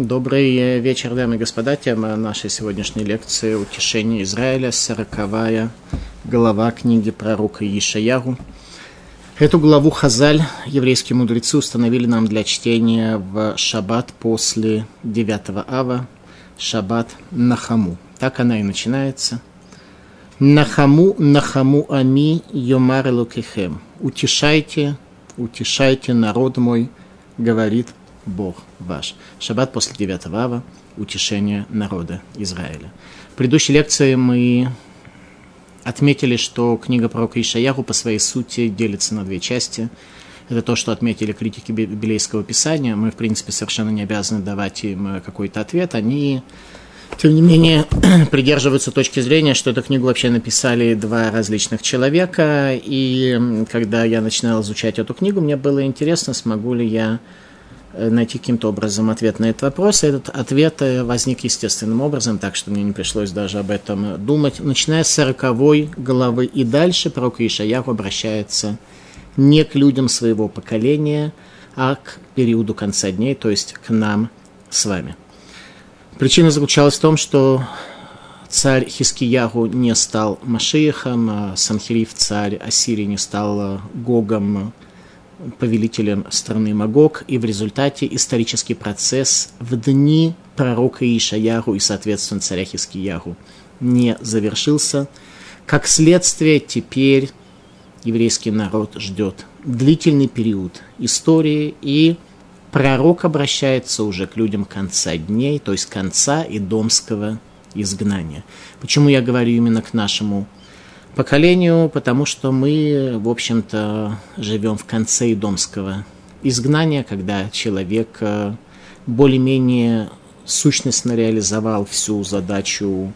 Добрый вечер, дамы и господа. Тема нашей сегодняшней лекции «Утешение Израиля», сороковая глава книги пророка Ишаяру. Эту главу Хазаль, еврейские мудрецы, установили нам для чтения в шаббат после 9 ава, шаббат Нахаму. Так она и начинается. Нахаму, Нахаму Ами, Йомар Лукихем. Утешайте, утешайте народ мой, говорит Бог ваш. Шаббат после 9 ава, утешение народа Израиля. В предыдущей лекции мы отметили, что книга пророка Ишаяху по своей сути делится на две части. Это то, что отметили критики Библейского Писания. Мы, в принципе, совершенно не обязаны давать им какой-то ответ. Они, тем не менее, придерживаются точки зрения, что эту книгу вообще написали два различных человека. И когда я начинал изучать эту книгу, мне было интересно, смогу ли я Э, найти каким-то образом ответ на этот вопрос. И этот ответ э, возник естественным образом, так что мне не пришлось даже об этом думать. Начиная с 40 главы и дальше пророк Ишаяху обращается не к людям своего поколения, а к периоду конца дней, то есть к нам с вами. Причина заключалась в том, что царь Хискиягу не стал Машиехом, а Санхирив, царь Ассирии, не стал э, Гогом, повелителем страны Магог, и в результате исторический процесс в дни пророка Ишаяру и, соответственно, царя Хискияру не завершился. Как следствие, теперь еврейский народ ждет длительный период истории, и пророк обращается уже к людям конца дней, то есть конца идомского изгнания. Почему я говорю именно к нашему поколению, потому что мы, в общем-то, живем в конце идомского изгнания, когда человек э, более-менее сущностно реализовал всю задачу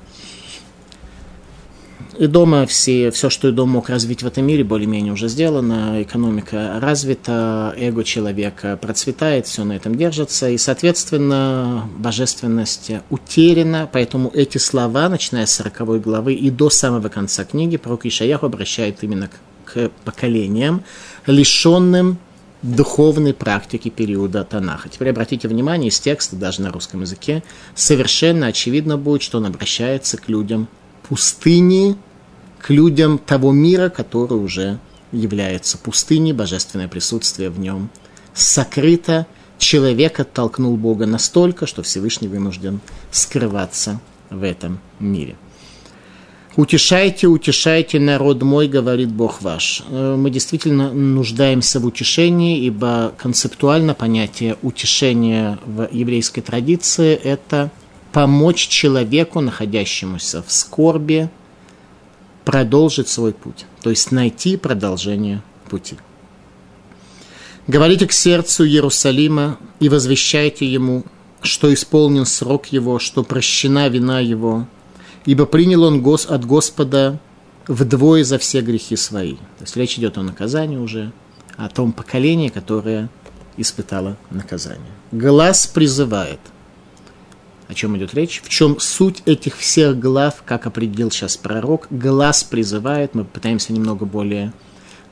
и дома все, все, что и дом мог развить в этом мире, более-менее уже сделано, экономика развита, эго человека процветает, все на этом держится, и, соответственно, божественность утеряна, поэтому эти слова, начиная с 40 главы и до самого конца книги, пророк Ишаяху обращает именно к, поколениям, лишенным духовной практики периода Танаха. Теперь обратите внимание, из текста, даже на русском языке, совершенно очевидно будет, что он обращается к людям пустыни к людям того мира, который уже является пустыней, божественное присутствие в нем сокрыто. Человек оттолкнул Бога настолько, что Всевышний вынужден скрываться в этом мире. Утешайте, утешайте народ мой, говорит Бог ваш. Э, мы действительно нуждаемся в утешении, ибо концептуально понятие утешения в еврейской традиции – это помочь человеку, находящемуся в скорби, продолжить свой путь, то есть найти продолжение пути. Говорите к сердцу Иерусалима и возвещайте ему, что исполнен срок его, что прощена вина его, ибо принял он гос от Господа вдвое за все грехи свои. То есть речь идет о наказании уже, о том поколении, которое испытало наказание. Глаз призывает – о чем идет речь, в чем суть этих всех глав, как определил сейчас пророк. Глаз призывает, мы пытаемся немного более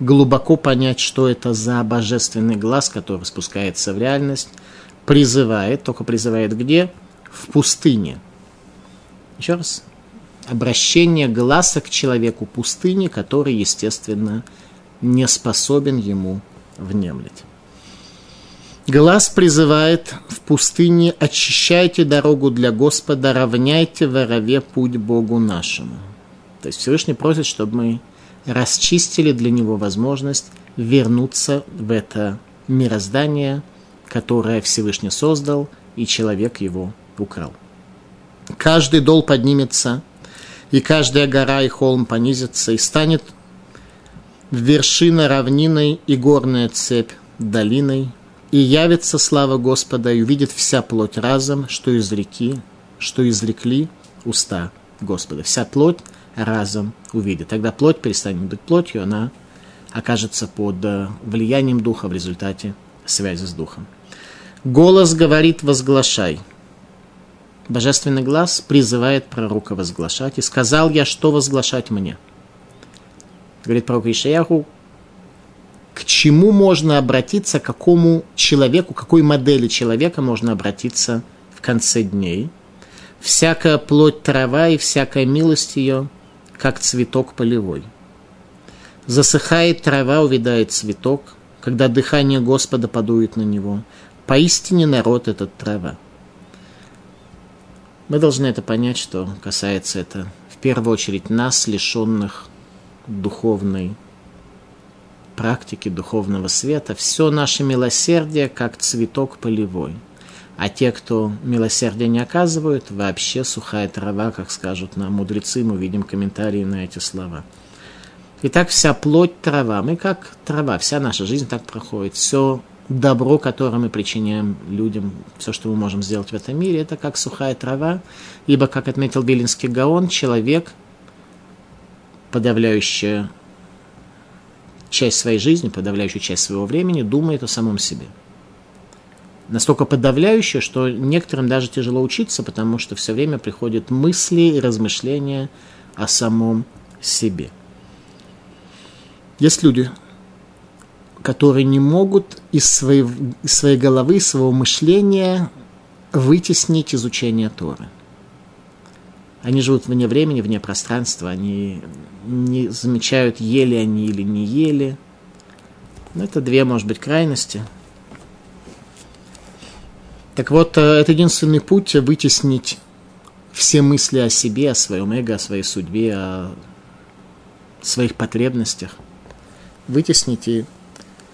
глубоко понять, что это за божественный глаз, который спускается в реальность, призывает, только призывает где? В пустыне. Еще раз. Обращение глаза к человеку пустыни, который, естественно, не способен ему внемлить. Глаз призывает в пустыне «Очищайте дорогу для Господа, равняйте в орове путь Богу нашему». То есть Всевышний просит, чтобы мы расчистили для него возможность вернуться в это мироздание, которое Всевышний создал, и человек его украл. Каждый дол поднимется, и каждая гора и холм понизится, и станет вершина равниной и горная цепь долиной – и явится слава Господа, и увидит вся плоть разом, что из реки, что изрекли уста Господа. Вся плоть разом увидит. Тогда плоть перестанет быть плотью, она окажется под э, влиянием Духа в результате связи с Духом. Голос говорит «возглашай». Божественный глаз призывает пророка возглашать. И сказал я, что возглашать мне. Говорит пророк Ишаяху, к чему можно обратиться, к какому человеку, какой модели человека можно обратиться в конце дней. Всякая плоть трава и всякая милость ее, как цветок полевой. Засыхает трава, увядает цветок, когда дыхание Господа подует на него. Поистине народ этот трава. Мы должны это понять, что касается это в первую очередь нас, лишенных духовной практики, духовного света. Все наше милосердие, как цветок полевой. А те, кто милосердие не оказывают, вообще сухая трава, как скажут нам мудрецы, мы видим комментарии на эти слова. Итак, вся плоть трава. Мы как трава, вся наша жизнь так проходит. Все добро, которое мы причиняем людям, все, что мы можем сделать в этом мире, это как сухая трава, ибо, как отметил Белинский Гаон, человек, подавляющая часть своей жизни, подавляющую часть своего времени, думает о самом себе. Настолько подавляющее, что некоторым даже тяжело учиться, потому что все время приходят мысли и размышления о самом себе. Есть люди, которые не могут из своей, из своей головы, из своего мышления вытеснить изучение Торы. Они живут вне времени, вне пространства, они не замечают, ели они или не ели. Но это две, может быть, крайности. Так вот, э, это единственный путь вытеснить все мысли о себе, о своем эго, о своей судьбе, о своих потребностях. Вытеснить и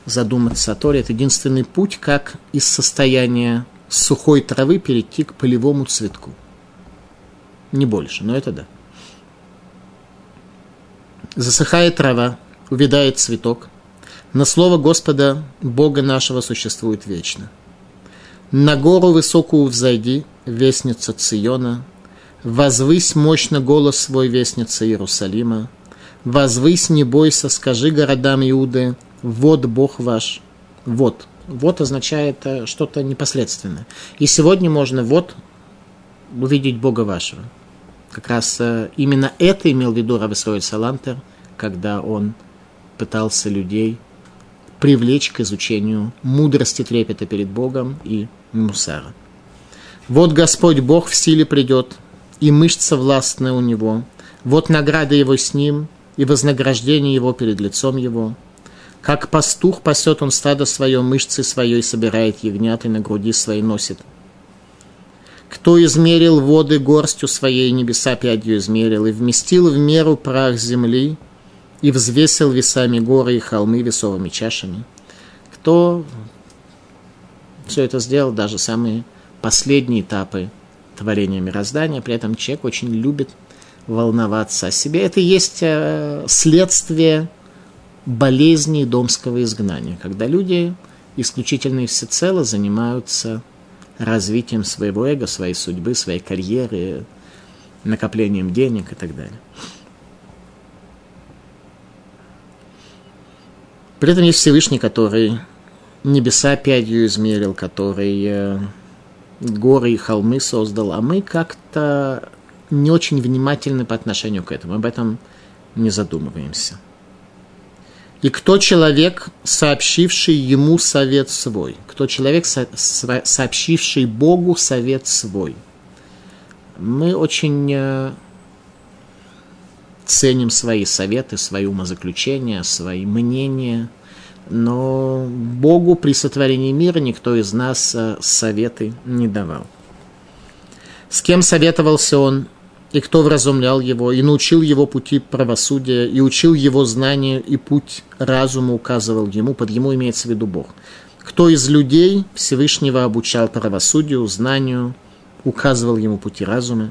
задуматься о Торе. Это единственный путь, как из состояния сухой травы перейти к полевому цветку. Не больше, но это да. Засыхает трава, увядает цветок. На слово Господа, Бога нашего, существует вечно. На гору высокую взойди, вестница Циона, Возвысь мощно голос свой, вестница Иерусалима. Возвысь, не бойся, скажи городам Иуды, вот Бог ваш. Вот. Вот означает э, что-то непосредственное. И сегодня можно вот увидеть Бога вашего. Как раз э, именно это имел в виду Рависроид Салантер, когда он пытался людей привлечь к изучению мудрости трепета перед Богом и мусара. Вот Господь Бог в силе придет, и мышца властная у него. Вот награда его с ним, и вознаграждение его перед лицом его – как пастух пасет он стадо свое, мышцы своей собирает ягнят и на груди своей носит. Кто измерил воды горстью своей, небеса пядью измерил, и вместил в меру прах земли, и взвесил весами горы и холмы весовыми чашами. Кто все это сделал, даже самые последние этапы творения мироздания, при этом человек очень любит волноваться о себе. Это есть э, следствие болезни домского изгнания, когда люди исключительно и всецело занимаются развитием своего эго, своей судьбы, своей карьеры, накоплением денег и так далее. При этом есть Всевышний, который небеса пятью измерил, который э, горы и холмы создал, а мы как-то не очень внимательны по отношению к этому, об этом не задумываемся. И кто человек, сообщивший ему совет свой? Кто человек, сообщивший Богу совет свой? Мы очень э, ценим свои советы, свои умозаключения, свои мнения, но Богу при сотворении мира никто из нас э, советы не давал. С кем советовался он? И кто вразумлял его, и научил его пути правосудия, и учил его знания, и путь разума указывал ему, под ему имеется в виду Бог. Кто из людей Всевышнего обучал правосудию, знанию, указывал ему пути разума.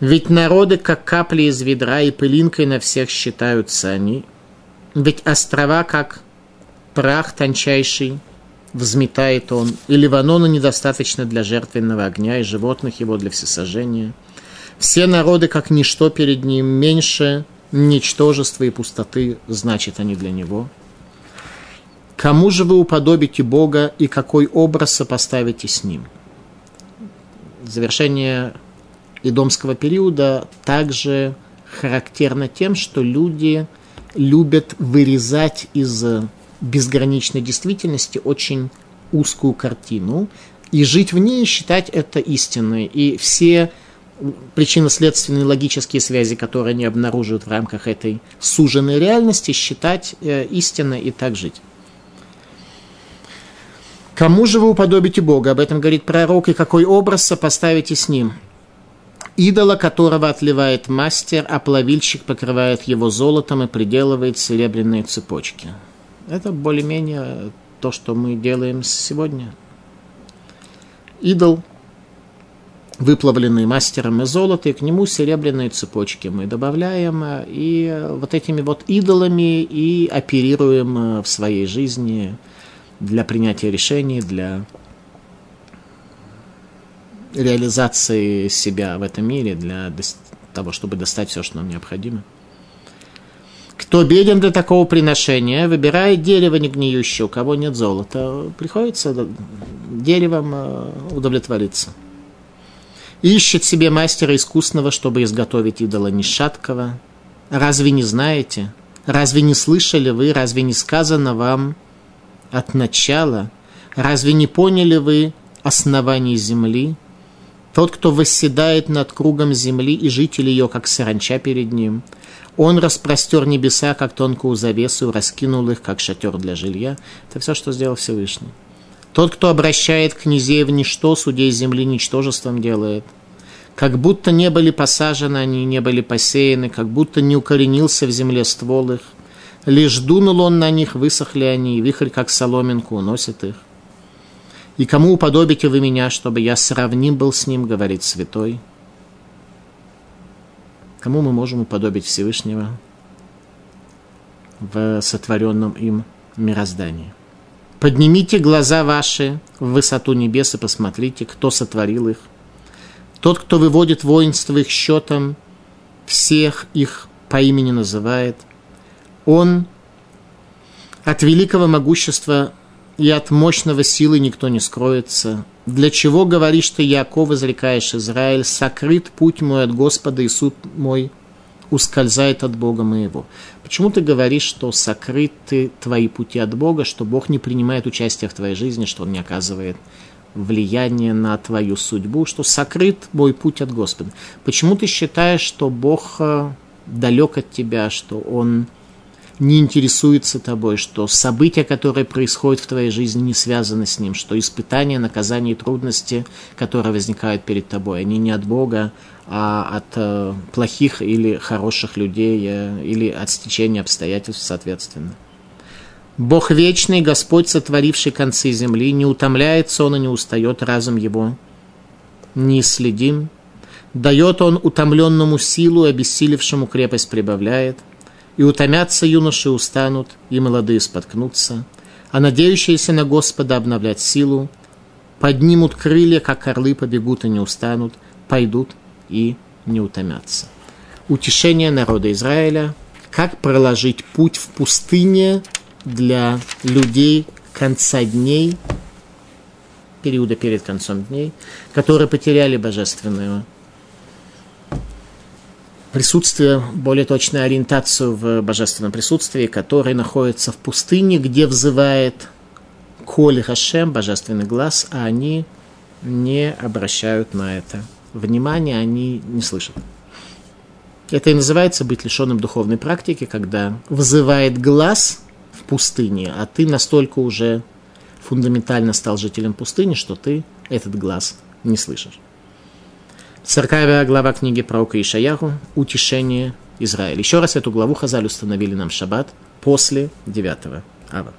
Ведь народы, как капли из ведра, и пылинкой на всех считаются они. Ведь острова, как прах тончайший, взметает он, и Ливанона недостаточно для жертвенного огня, и животных его для всесожжения – все народы, как ничто перед ним, меньше ничтожества и пустоты, значит они для него. Кому же вы уподобите Бога и какой образ сопоставите с Ним? Завершение идомского периода также характерно тем, что люди любят вырезать из безграничной действительности очень узкую картину и жить в ней, считать это истиной. И все причинно-следственные логические связи, которые они обнаруживают в рамках этой суженной реальности, считать э, истиной и так жить. Кому же вы уподобите Бога? Об этом говорит пророк, и какой образ сопоставите с ним? Идола, которого отливает мастер, а плавильщик покрывает его золотом и приделывает серебряные цепочки. Это более-менее то, что мы делаем сегодня. Идол, выплавленный мастером из золота, и к нему серебряные цепочки мы добавляем, и вот этими вот идолами и оперируем в своей жизни – для принятия решений, для реализации себя в этом мире, для того, чтобы достать все, что нам необходимо. Кто беден для такого приношения, выбирает дерево негниющее, у кого нет золота, приходится деревом э, удовлетвориться. Ищет себе мастера искусного, чтобы изготовить идола нешаткого. Разве не знаете? Разве не слышали вы? Разве не сказано вам? от начала, разве не поняли вы оснований земли? Тот, кто восседает над кругом земли и жители ее, как саранча перед ним, он распростер небеса, как тонкую завесу, раскинул их, как шатер для жилья. Это все, что сделал Всевышний. Тот, кто обращает князей в ничто, судей земли ничтожеством делает. Как будто не были посажены они, не были посеяны, как будто не укоренился в земле ствол их – Лишь дунул он на них, высохли они, и вихрь, как соломинку, уносит их. И кому уподобите вы меня, чтобы я сравним был с ним, говорит святой? Кому мы можем уподобить Всевышнего в сотворенном им мироздании? Поднимите глаза ваши в высоту небес и посмотрите, кто сотворил их. Тот, кто выводит воинство их счетом, всех их по имени называет – он от великого могущества и от мощного силы никто не скроется. Для чего говоришь ты, Яков, изрекаешь Израиль, сокрыт путь мой от Господа и суд мой ускользает от Бога моего. Почему ты говоришь, что сокрыты твои пути от Бога, что Бог не принимает участие в твоей жизни, что Он не оказывает влияние на твою судьбу, что сокрыт мой путь от Господа? Почему ты считаешь, что Бог э, далек от тебя, что Он не интересуется тобой, что события, которые происходят в твоей жизни, не связаны с ним, что испытания, наказания и трудности, которые возникают перед тобой, они не от Бога, а от э, плохих или хороших людей, э, или от стечения обстоятельств, соответственно. Бог вечный, Господь, сотворивший концы земли, не утомляется Он и не устает разум Его. Не следим. Дает Он утомленному силу, обессилевшему крепость прибавляет – и утомятся юноши устанут, и молодые споткнутся, а надеющиеся на Господа обновлять силу, поднимут крылья, как орлы, побегут и не устанут, пойдут и не утомятся. Утешение народа Израиля, как проложить путь в пустыне для людей конца дней, периода перед концом дней, которые потеряли божественную присутствие, более точную ориентацию в божественном присутствии, который находится в пустыне, где взывает Коль Хашем, божественный глаз, а они не обращают на это внимания, они не слышат. Это и называется быть лишенным духовной практики, когда вызывает глаз в пустыне, а ты настолько уже фундаментально стал жителем пустыни, что ты этот глаз не слышишь. Сороковая глава книги пророка Ишаяху «Утешение Израиля». Еще раз эту главу Хазаль установили нам шаббат после 9 ава.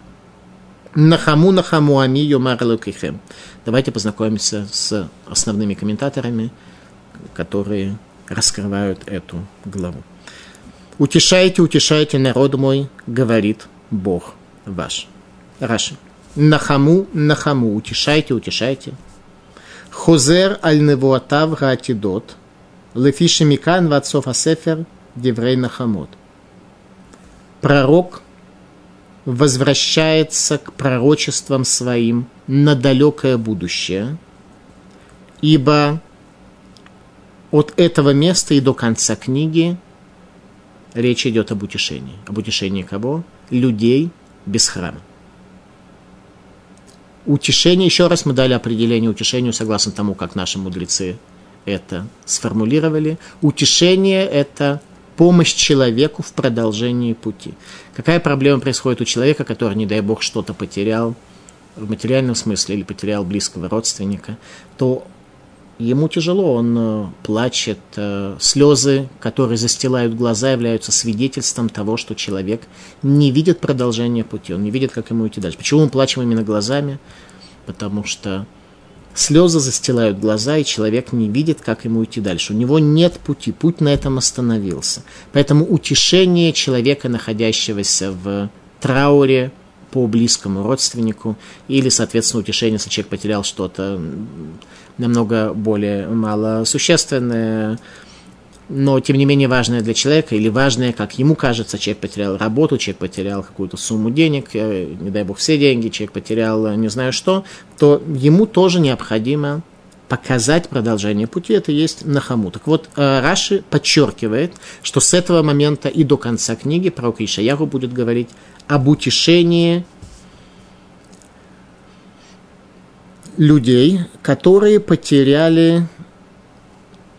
Нахаму нахаму ами йомар лукихем. Давайте познакомимся с основными комментаторами, которые раскрывают эту главу. Утешайте, утешайте народ мой, говорит Бог ваш. Раши. Нахаму, нахаму, утешайте, утешайте. Хозер аль-Невуатав Гаатидот, Лефиши Микан Ватсов Асефер, Деврей Нахамот. Пророк возвращается к пророчествам своим на далекое будущее, ибо от этого места и до конца книги речь идет об утешении. Об утешении кого? Людей без храма. Утешение, еще раз мы дали определение утешению согласно тому, как наши мудрецы это сформулировали. Утешение – это помощь человеку в продолжении пути. Какая проблема происходит у человека, который, не дай бог, что-то потерял в материальном смысле или потерял близкого родственника, то ему тяжело, он э, плачет, э, слезы, которые застилают глаза, являются свидетельством того, что человек не видит продолжения пути, он не видит, как ему идти дальше. Почему мы плачем именно глазами? Потому что слезы застилают глаза, и человек не видит, как ему идти дальше. У него нет пути, путь на этом остановился. Поэтому утешение человека, находящегося в трауре, по близкому родственнику, или, соответственно, утешение, если человек потерял что-то намного более малосущественное, но тем не менее важное для человека, или важное, как ему кажется, человек потерял работу, человек потерял какую-то сумму денег, э, не дай бог все деньги, человек потерял э, не знаю что, то ему тоже необходимо показать продолжение пути, это есть нахаму. Так вот, э, Раши подчеркивает, что с этого момента и до конца книги пророк Ишаяху будет говорить об утешении людей, которые потеряли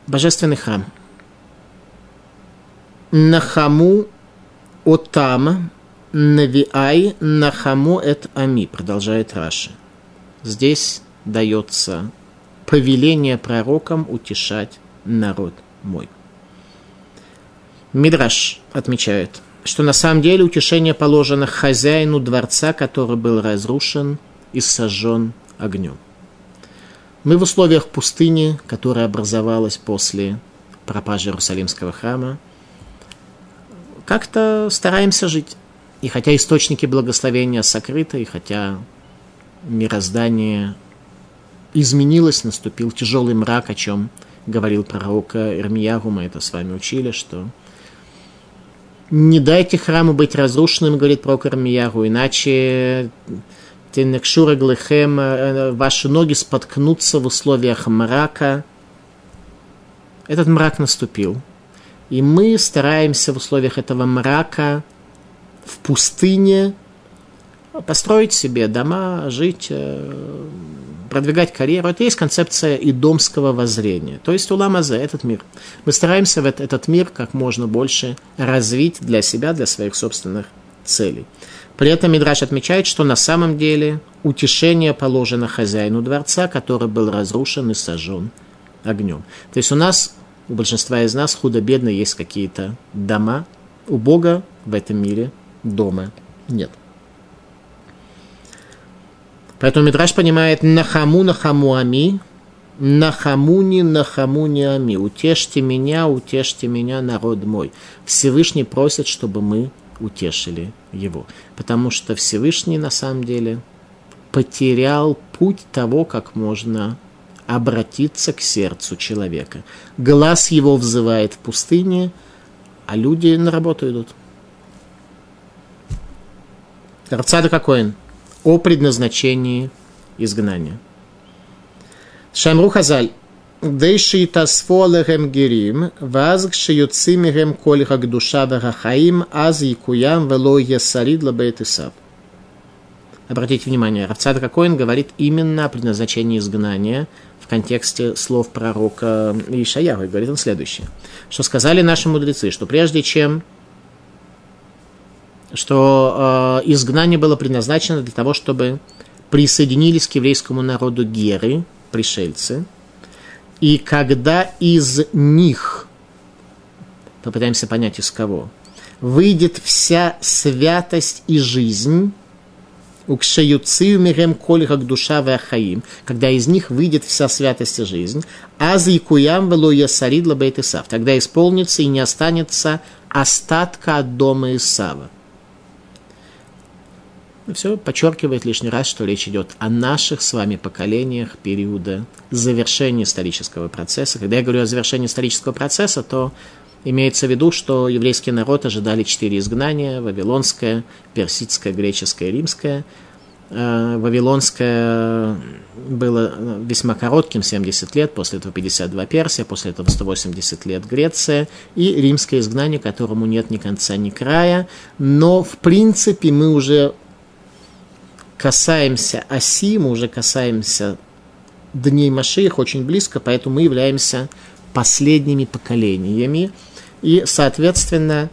божественный храм. Нахаму отам навиай нахаму эт ами, продолжает Раши. Здесь дается повеление пророкам утешать народ мой. Мидраш отмечает, что на самом деле утешение положено хозяину дворца, который был разрушен и сожжен огнем. Мы в условиях пустыни, которая образовалась после пропажи Иерусалимского храма, как-то стараемся жить. И хотя источники благословения сокрыты, и хотя мироздание изменилось, наступил тяжелый мрак, о чем говорил пророк Ирмиягу, мы это с вами учили, что не дайте храму быть разрушенным, говорит пророк Ирмиягу, иначе ваши ноги споткнутся в условиях мрака. Этот мрак наступил. И мы стараемся в условиях этого мрака в пустыне построить себе дома, жить, э, продвигать карьеру. Это есть концепция идомского воззрения. То есть уламазе, этот мир. Мы стараемся в этот мир как можно больше развить для себя, для своих собственных целей. При этом Мидраш отмечает, что на самом деле утешение положено хозяину дворца, который был разрушен и сожжен огнем. То есть у нас, у большинства из нас худо-бедно есть какие-то дома. У Бога в этом мире дома нет. Поэтому Мидраш понимает «нахаму нахаму ами», «нахамуни нахамуни ами», «утешьте меня, утешьте меня, народ мой». Всевышний просит, чтобы мы утешили его. Потому что Всевышний на самом деле потерял путь того, как можно обратиться к сердцу человека. Глаз его взывает в пустыне, а люди на работу идут. Рацада какой? О предназначении изгнания. Шамру Хазаль. Дыши тасфолехем гирим, вазг шиюцимихем колихак душа вахахаим, аз якуям вело есарид лабейтисав. Обратите внимание, Равцад Ракоин говорит именно о предназначении изгнания в контексте слов пророка Ишаяху. И говорит он следующее, что сказали наши мудрецы, что прежде чем что э, изгнание было предназначено для того, чтобы присоединились к еврейскому народу геры, пришельцы – и когда из них, попытаемся понять из кого, выйдет вся святость и жизнь, Укшаюцию мирем коли как душа вахаим, когда из них выйдет вся святость и жизнь, а за якуям вело ясарид тогда исполнится и не останется остатка от дома Исава. Все подчеркивает лишний раз, что речь идет о наших с вами поколениях периода завершения исторического процесса. Когда я говорю о завершении исторического процесса, то имеется в виду, что еврейский народ ожидали четыре изгнания – вавилонское, персидское, греческое, римское. Э, вавилонское было весьма коротким, 70 лет, после этого 52 Персия, после этого 180 лет Греция, и римское изгнание, которому нет ни конца, ни края. Но, в принципе, мы уже касаемся оси, мы уже касаемся дней Машиих очень близко, поэтому мы являемся последними поколениями. И, соответственно,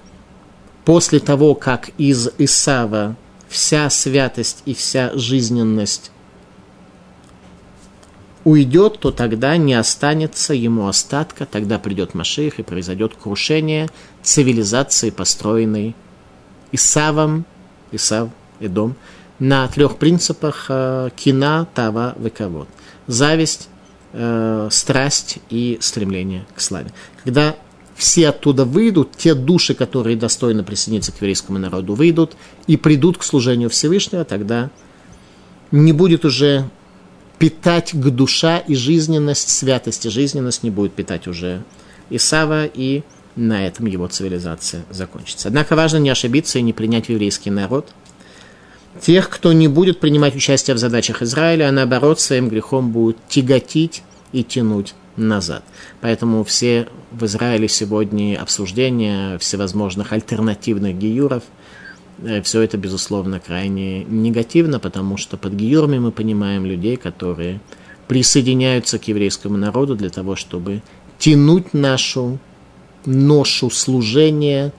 после того, как из Исава вся святость и вся жизненность уйдет, то тогда не останется ему остатка, тогда придет Машеих и произойдет крушение цивилизации, построенной Исавом, Исав, Эдом, на трех принципах э, кина, тава, вековод. Зависть, э, страсть и стремление к славе. Когда все оттуда выйдут, те души, которые достойно присоединиться к еврейскому народу, выйдут и придут к служению Всевышнего, тогда не будет уже питать к душа и жизненность, святость и жизненность не будет питать уже Исава, и на этом его цивилизация закончится. Однако важно не ошибиться и не принять еврейский народ. Тех, кто не будет принимать участие в задачах Израиля, а наоборот своим грехом будет тяготить и тянуть назад. Поэтому все в Израиле сегодня обсуждения всевозможных альтернативных гиюров – Э, все это, безусловно, крайне негативно, потому что под гиюрами мы понимаем людей, которые присоединяются к еврейскому народу для того, чтобы тянуть нашу ношу служения,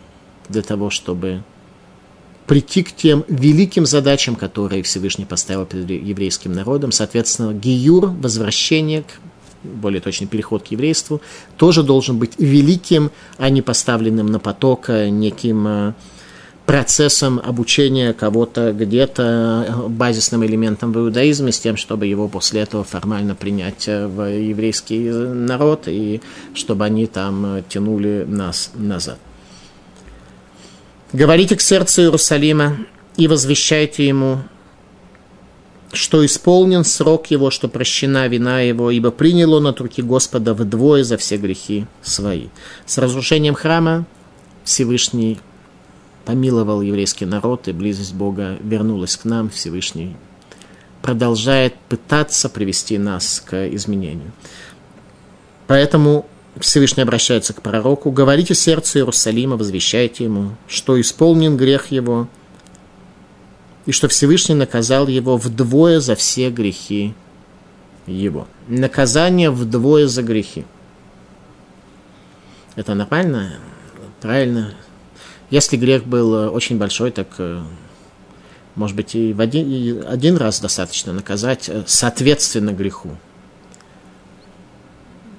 для того, чтобы прийти к тем великим задачам, которые Всевышний поставил перед еврейским народом. Соответственно, гиюр, возвращение к более точный переход к еврейству, тоже должен быть великим, а не поставленным на поток э, неким э, процессом обучения кого-то где-то базисным элементом в иудаизме, с тем, чтобы его после этого формально принять в еврейский народ, и чтобы они там тянули нас назад. Говорите к сердцу Иерусалима и возвещайте ему, что исполнен срок его, что прощена вина его, ибо принял он от руки Господа вдвое за все грехи свои. С разрушением храма Всевышний помиловал еврейский народ, и близость Бога вернулась к нам, Всевышний продолжает пытаться привести нас к изменению. Поэтому Всевышний обращается к пророку, говорите сердцу Иерусалима, возвещайте ему, что исполнен грех его, и что Всевышний наказал его вдвое за все грехи его. Наказание вдвое за грехи. Это нормально? Правильно? Если грех был э, очень большой, так, э, может быть, и, в один, и один раз достаточно наказать э, соответственно греху.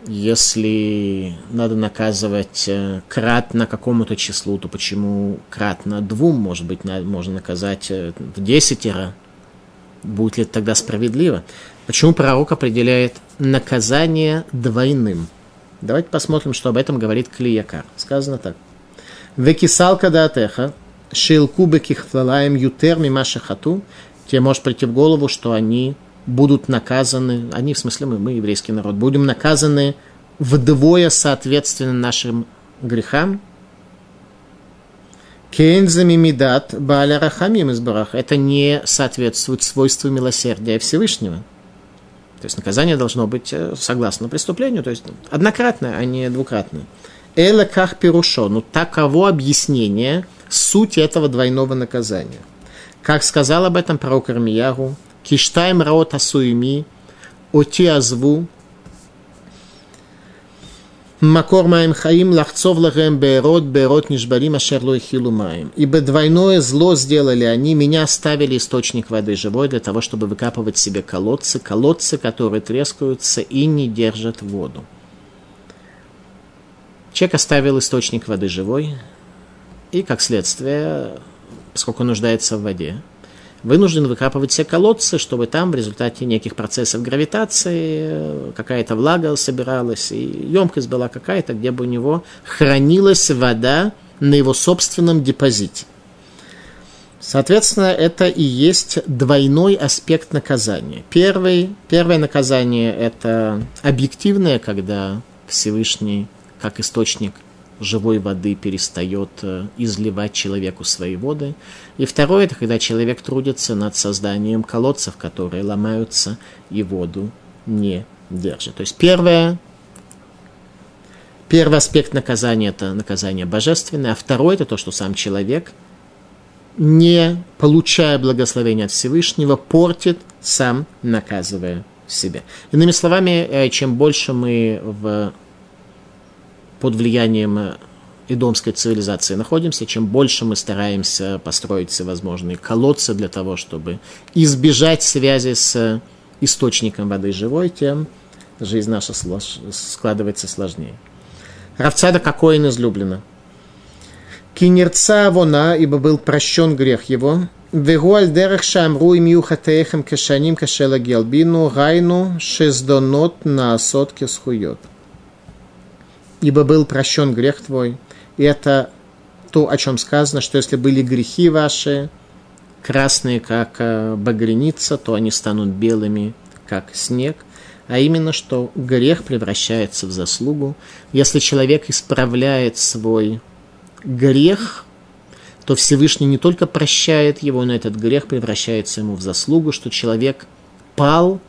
Если надо наказывать кратно какому-то числу, то почему кратно двум, может быть, можно наказать в десятеро? Будет ли это тогда справедливо? Почему пророк определяет наказание двойным? Давайте посмотрим, что об этом говорит Клиякар. Сказано так. Векисалка даатеха, шилку бекихфлалаем ютер мимаша хату, тебе может прийти в голову, что они будут наказаны, они, в смысле мы, мы, еврейский народ, будем наказаны вдвое соответственно нашим грехам. Кейнзами мидат баля рахамим из бараха. Это не соответствует свойству милосердия Всевышнего. То есть наказание должно быть э, согласно преступлению, то есть однократное, а не двукратное. Эла ках перушо. Ну, таково объяснение сути этого двойного наказания. Как сказал об этом пророк Армиягу, киштайм раот асуими, оти азву, Макор маем хаим лахцов лагем беэрот беэрот нишбарим ашер хилу маем. Ибо двойное зло сделали они, меня оставили источник воды живой для того, чтобы выкапывать себе колодцы, колодцы, которые трескаются и не держат воду. Человек оставил источник воды живой, и, как следствие, поскольку нуждается в воде, вынужден выкапывать все колодцы, чтобы там в результате неких процессов гравитации какая-то влага собиралась, и емкость была какая-то, где бы у него хранилась вода на его собственном депозите. Соответственно, это и есть двойной аспект наказания. Первый, первое наказание – это объективное, когда Всевышний как источник живой воды перестает э, изливать человеку свои воды. И второе, это когда человек трудится над созданием колодцев, которые ломаются и воду не держат. То есть первое, первый аспект наказания – это наказание божественное, а второй – это то, что сам человек не получая благословения от Всевышнего, портит, сам наказывая себя. Иными словами, э, чем больше мы в, под влиянием идомской цивилизации находимся, чем больше мы стараемся построить всевозможные колодцы для того, чтобы избежать связи с источником воды живой, тем жизнь наша складывается сложнее. Равцада какой излюблено? Кинерца вона, ибо был прощен грех его. Вегуаль дерех шамру им юхатеехем кашаним кашела гелбину гайну шездонот на сотке схует. Ибо был прощен грех твой. И это то, о чем сказано, что если были грехи ваши, красные, как э, багреница, то они станут белыми, как снег. А именно, что грех превращается в заслугу. Если человек исправляет свой грех, то Всевышний не только прощает его, но этот грех превращается ему в заслугу, что человек пал,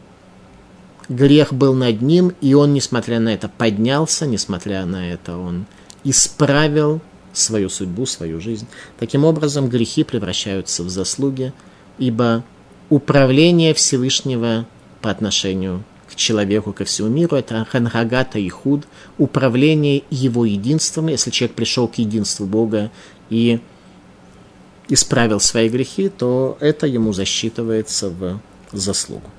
грех был над ним, и он, несмотря на это, поднялся, несмотря на это, он исправил свою судьбу, свою жизнь. Таким образом, грехи превращаются в заслуги, ибо управление Всевышнего по отношению к человеку, ко всему миру, это хангагата и худ, управление его единством. Если человек пришел к единству Бога и исправил свои грехи, то это ему засчитывается в заслугу.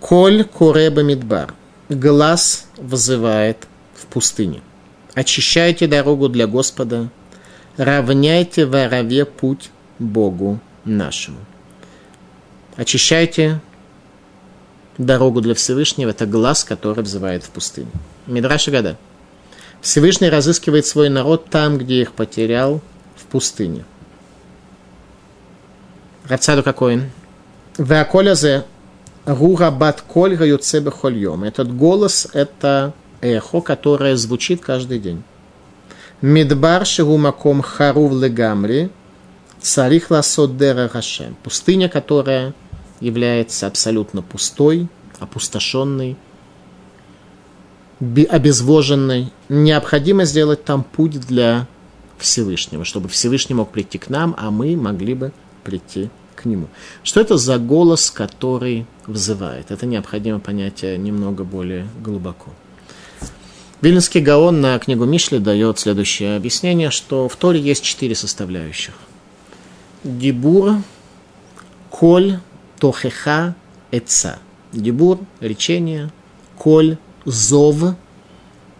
Коль куреба мидбар. Глаз вызывает в пустыне. Очищайте дорогу для Господа, равняйте в Араве путь Богу нашему. Очищайте дорогу для Всевышнего, это глаз, который взывает в пустыне. Мидраш Гада. Всевышний разыскивает свой народ там, где их потерял, в пустыне. Рацаду какой? Веаколязе рура бат коль гаюцебе хольем. Этот голос – это эхо, которое звучит каждый день. Мидбар шигумаком харув легамри, царих ласот Хашем. Пустыня, которая является абсолютно пустой, опустошенной, обезвоженной. Необходимо сделать там путь для Всевышнего, чтобы Всевышний мог прийти к нам, а мы могли бы прийти к нему. Что это за голос, который взывает? Это необходимо понять немного более глубоко. Вильнинский Гаон на книгу Мишли дает следующее объяснение, что в Торе есть четыре составляющих. Дибур, коль, тохеха, эца. Дибур – речение, коль – зов,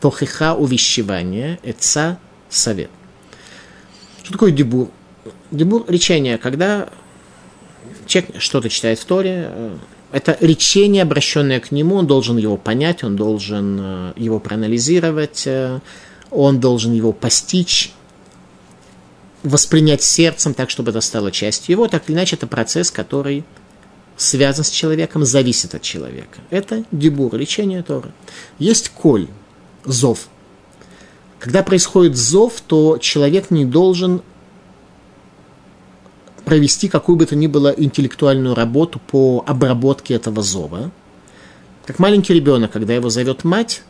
тохеха – увещевание, эца – совет. Что такое дибур? Дибур – речение, когда человек что-то читает в Торе, э, это речение, обращенное к нему, он должен его понять, он должен э, его проанализировать, э, он должен его постичь, воспринять сердцем так, чтобы это стало частью его. Так или иначе, это процесс, который связан с человеком, зависит от человека. Это дебур, лечение Торы. Есть коль, зов. Когда происходит зов, то человек не должен провести какую бы то ни было интеллектуальную работу по обработке этого зова. Как маленький ребенок, когда его зовет мать,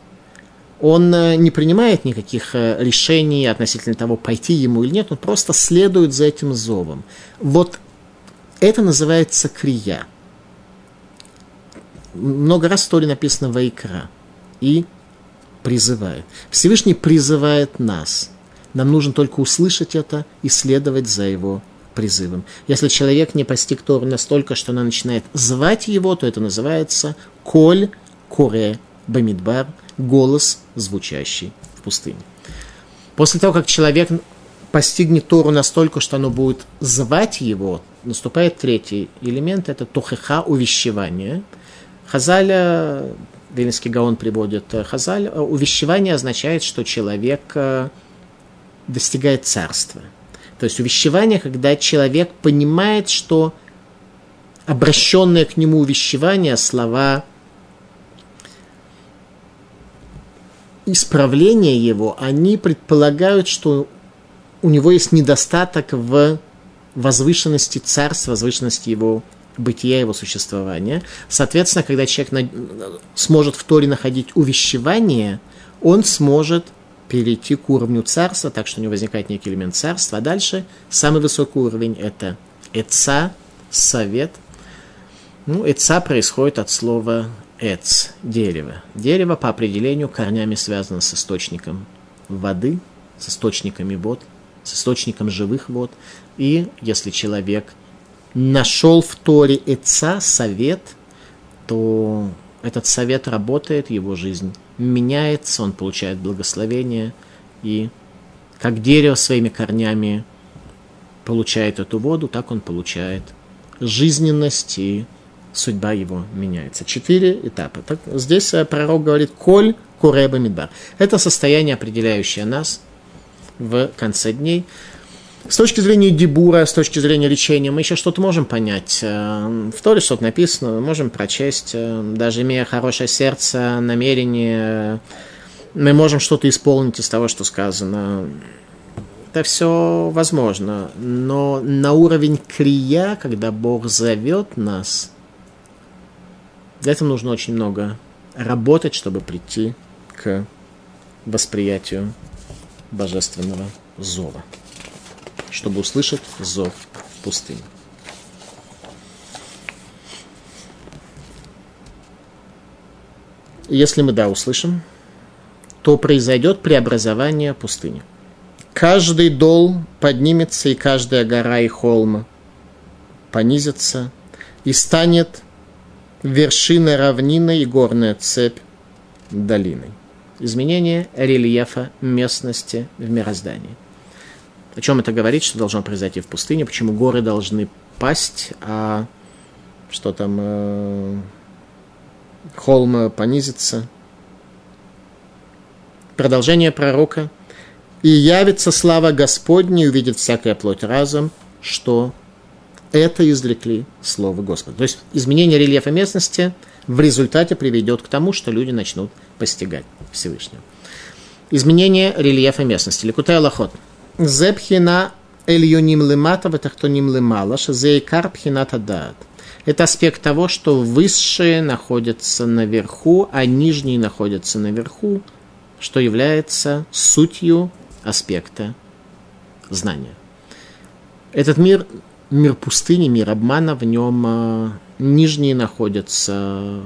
он э, не принимает никаких э, решений относительно того, пойти ему или нет, он просто следует за этим зовом. Вот это называется крия. Много раз в Торе написано «Вайкра» и призывает. Всевышний призывает нас. Нам нужно только услышать это и следовать за его призывом. Если человек не постиг Тору настолько, что она начинает звать его, то это называется коль коре бамидбар, голос, звучащий в пустыне. После того, как человек постигнет Тору настолько, что оно будет звать его, наступает третий элемент, это тохеха, увещевание. Хазаля, Вильнинский Гаон приводит Хазаль, увещевание означает, что человек э, достигает царства – то есть увещевание, когда человек понимает, что обращенное к нему увещевание, слова исправления его, они предполагают, что у него есть недостаток в возвышенности царства, возвышенности его бытия, его существования. Соответственно, когда человек сможет в Торе находить увещевание, он сможет перейти к уровню царства, так что не возникает некий элемент царства. А дальше самый высокий уровень – это эца, совет. Ну, эца происходит от слова эц – дерево. Дерево по определению корнями связано с источником воды, с источниками вод, с источником живых вод. И если человек нашел в Торе эца, совет, то этот совет работает, его жизнь меняется, он получает благословение, и как дерево своими корнями получает эту воду, так он получает жизненность, и судьба его меняется. Четыре этапа. Так, здесь э, пророк говорит «Коль куреба мидбар». Это состояние, определяющее нас в конце дней. С точки зрения дебура, с точки зрения речения, мы еще что-то можем понять. Э, в Торе что-то написано, можем прочесть. Э, даже имея хорошее сердце, намерение, мы можем что-то исполнить из того, что сказано. Это все возможно. Но на уровень крия, когда Бог зовет нас, для этого нужно очень много работать, чтобы прийти к восприятию божественного зова чтобы услышать зов в пустыне. Если мы да услышим, то произойдет преобразование пустыни. Каждый дол поднимется, и каждая гора и холм понизится, и станет вершина равнины и горная цепь долиной. Изменение рельефа местности в мироздании. О чем это говорит, что должно произойти в пустыне, почему горы должны пасть, а что там э, холм понизится. Продолжение пророка. «И явится слава Господня, увидит всякая плоть разом, что это извлекли Слово Господа». То есть изменение рельефа местности в результате приведет к тому, что люди начнут постигать Всевышнего. Изменение рельефа местности. Ликутая лохот – Зепхина эльюним лемата ватахтоним лемала, шазейкар пхината даат. Это аспект того, что высшие находятся наверху, а нижние находятся наверху, что является сутью аспекта знания. Этот мир, мир пустыни, мир обмана, в нем э, нижние находятся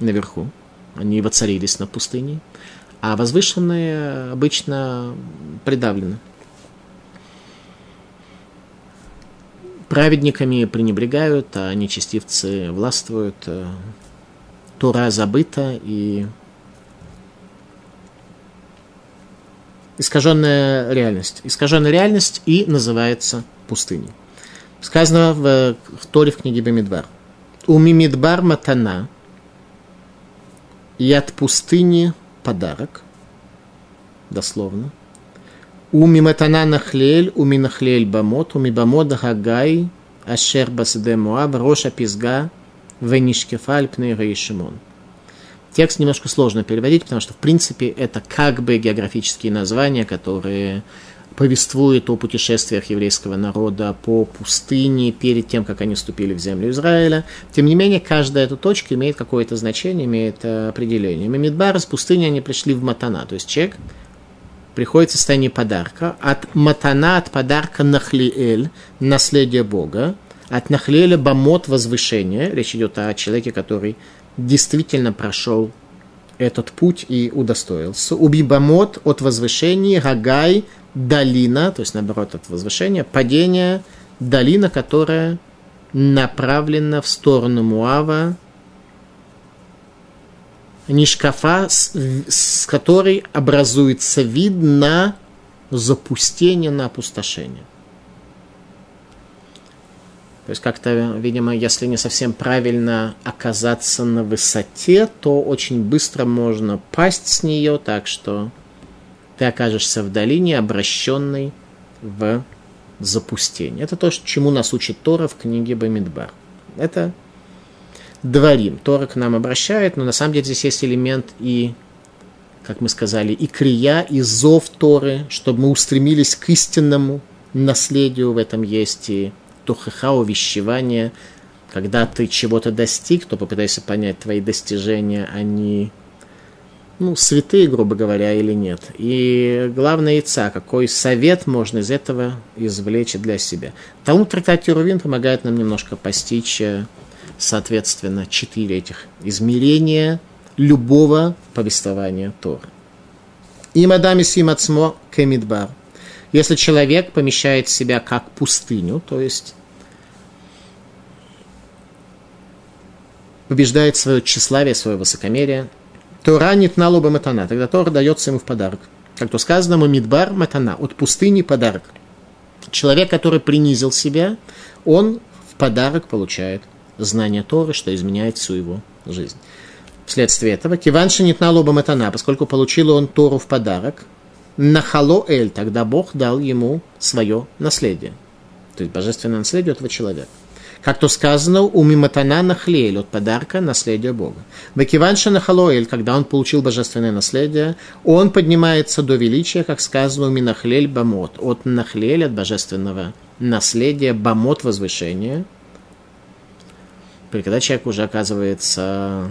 наверху. Они воцарились на пустыне, а возвышенные обычно придавлены. Праведниками пренебрегают, а нечестивцы властвуют. Тура забыта и искаженная реальность. Искаженная реальность и называется пустыней. Сказано в, в Торе в книге Бамидбар. У Мимидбар Матана и от пустыни подарок, дословно. Уми матана нахлель, уми нахлель бамот, уми бамот хагай, ашер басде муаб, роша пизга, венишкефаль пней Шимон. Текст немножко сложно переводить, потому что, в принципе, это как бы географические названия, которые повествует о путешествиях еврейского народа по пустыне перед тем, как они вступили в землю Израиля. Тем не менее, каждая эта точка имеет какое-то значение, имеет э, определение. Мимидбар из пустыни они пришли в Матана, то есть человек приходит в состояние подарка. От Матана, от подарка Нахлиэль, наследие Бога. От Нахлиэля Бамот, возвышение. Речь идет о человеке, который действительно прошел этот путь и удостоился. Убибамот от возвышения, Гагай долина, то есть наоборот от возвышения, падение, долина, которая направлена в сторону Муава, Нишкафа, с, с которой образуется вид на запустение, на опустошение. То есть как-то, видимо, если не совсем правильно оказаться на высоте, то очень быстро можно пасть с нее, так что ты окажешься в долине, обращенной в запустение. Это то, чему нас учит Тора в книге Бамидбар. Это дворим. Тора к нам обращает, но на самом деле здесь есть элемент и, как мы сказали, и крия, и зов Торы, чтобы мы устремились к истинному наследию. В этом есть и тухаха, увещевание. Когда ты чего-то достиг, то попытайся понять твои достижения, они ну, святые, грубо говоря, или нет. И главное яйца, какой совет можно из этого извлечь для себя. Талмуд трактат Юрвин помогает нам немножко постичь, э, соответственно, четыре этих измерения любого повествования Торы. И мадами симацмо кемидбар. Если человек помещает себя как пустыню, то есть побеждает свое тщеславие, свое высокомерие – Тора нет налоба матана, тогда Тора дается ему в подарок. Как то сказано, мамидбар матана, от пустыни подарок. Человек, который принизил себя, он в подарок получает знание Торы, что изменяет всю его жизнь. Вследствие этого, киванши нет налоба матана, поскольку получил он Тору в подарок, нахало эль, тогда Бог дал ему свое наследие. То есть божественное наследие этого человека. Как то сказано, у Миматана нахлеэль от подарка наследия Бога. Бекиванша нахалоэль, когда он получил божественное наследие, он поднимается до величия, как сказано, у Минахлель бамот. От нахлель, от божественного наследия, бамот возвышения. Когда человек уже оказывается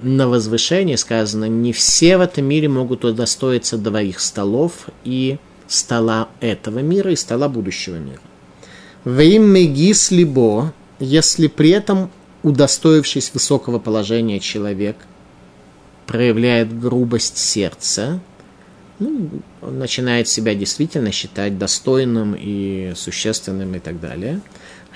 на возвышении, сказано, не все в этом мире могут удостоиться двоих столов и стола этого мира и стола будущего мира. Вим мегис либо, если при этом, удостоившись высокого положения, человек проявляет грубость сердца, ну, он начинает себя действительно считать достойным и существенным и так далее.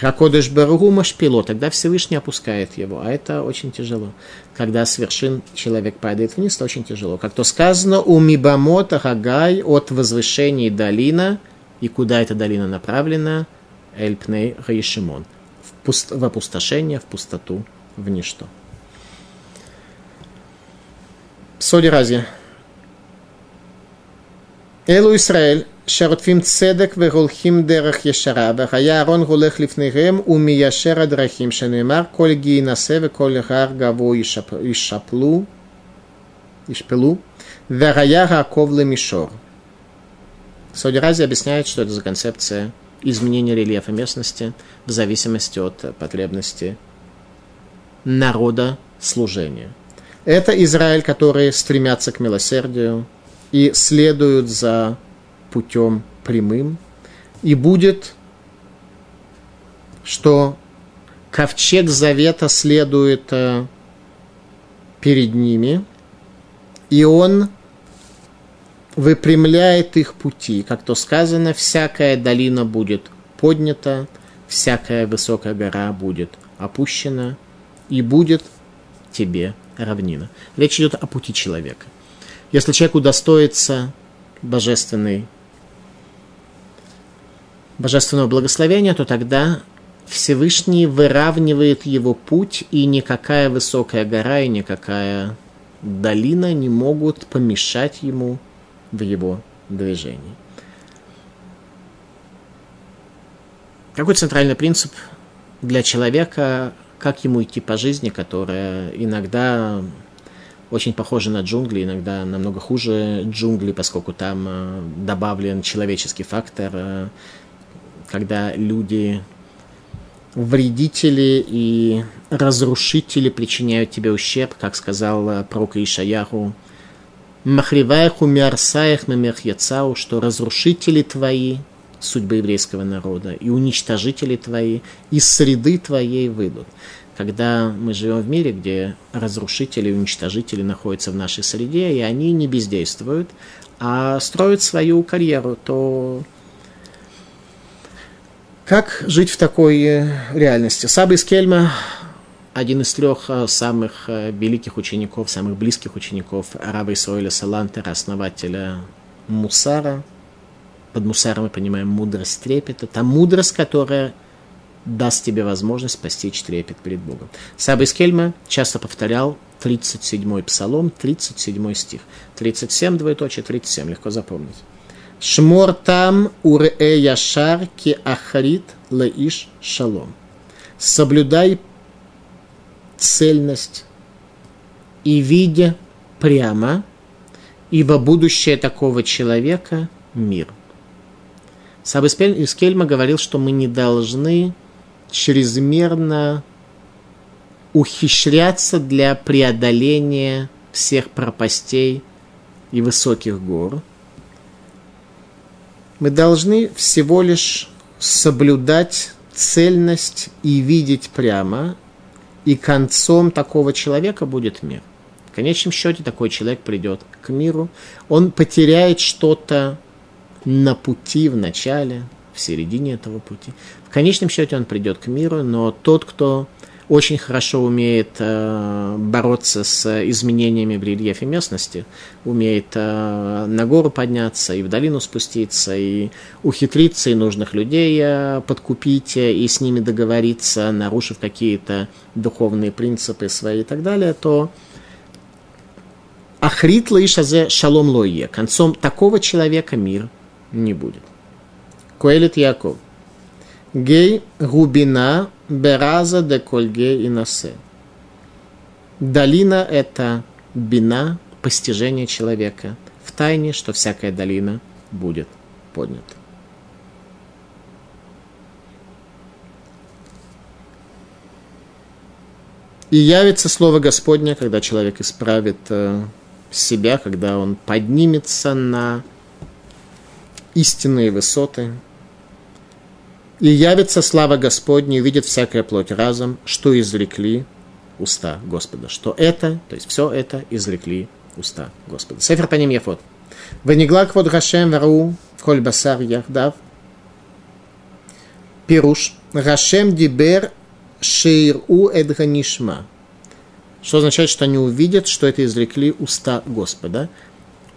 Ракодыш Баругу Машпило, тогда Всевышний опускает его, а это очень тяжело. Когда с вершин человек падает вниз, это очень тяжело. Как то сказано, у Мибамота Хагай от возвышений долина, и куда эта долина направлена? Эльпней Раишимон – пуст... в опустошение, в пустоту, в ничто. Соди рази. Элу Исраэль, шарутфим цедек вегулхим дерах ешара, вехая арон гулех лифнегем уми яшера драхим шенемар, коль ги насеве, коль гар гаво ишаплу, ишпилу, вехая раковлы мишор. Соди рази объясняет, что это за концепция – изменение рельефа местности в зависимости от потребности народа служения. Это Израиль, которые стремятся к милосердию и следуют за путем прямым. И будет, что ковчег завета следует э, перед ними, и он выпрямляет их пути. Как то сказано, всякая долина будет поднята, всякая высокая гора будет опущена, и будет тебе равнина. Речь идет о пути человека. Если человек удостоится божественной, божественного благословения, то тогда Всевышний выравнивает его путь, и никакая высокая гора и никакая долина не могут помешать ему в его движении. Какой центральный принцип для человека, как ему идти по жизни, которая иногда очень похожа на джунгли, иногда намного хуже джунгли, поскольку там э, добавлен человеческий фактор, э, когда люди вредители и разрушители причиняют тебе ущерб, как сказал э, пророк Ишаяху, Махриваеху миарсаех мемех яцау, что разрушители твои, судьбы еврейского народа, и уничтожители твои из среды твоей выйдут. Когда мы живем в мире, где разрушители и уничтожители находятся в нашей среде, и они не бездействуют, а строят свою карьеру, то как жить в такой э, реальности? Саба из Кельма один из трех э, самых э, великих учеников, самых близких учеников Раба Исроиля Салантера, основателя Мусара. Под Мусаром мы понимаем мудрость трепета. Та мудрость, которая даст тебе возможность постичь трепет перед Богом. Саба из часто повторял 37-й псалом, 37 стих. 37, двоеточие, 37, легко запомнить. Шмор там уре яшар ки ахарит лаиш шалом. Соблюдай цельность и видя прямо, ибо будущее такого человека – мир. Саб из Кельма говорил, что мы не должны чрезмерно ухищряться для преодоления всех пропастей и высоких гор, мы должны всего лишь соблюдать цельность и видеть прямо, и концом такого человека будет мир. В конечном счете такой человек придет к миру, он потеряет что-то на пути в начале, в середине этого пути. В конечном счете он придет к миру, но тот, кто очень хорошо умеет э, бороться с изменениями в рельефе местности, умеет э, на гору подняться и в долину спуститься, и ухитриться, и нужных людей э, подкупить, э, и с ними договориться, нарушив какие-то духовные принципы свои и так далее, то Ахрит лаишазе шалом лойе. Концом такого человека мир не будет. Коэлит Яков. Гей губина бераза де кольге и насе. Долина – это бина, постижение человека в тайне, что всякая долина будет поднята. И явится Слово Господне, когда человек исправит э, себя, когда он поднимется на истинные высоты, и явится слава Господня, увидит всякая плоть разом, что изрекли уста Господа. Что это, то есть все это изрекли уста Господа. Сефер по ним Яфот. Вениглак вот Гашем вару коль басар яхдав. Пируш. Гашем дибер шейру эдганишма. Что означает, что они увидят, что это изрекли уста Господа.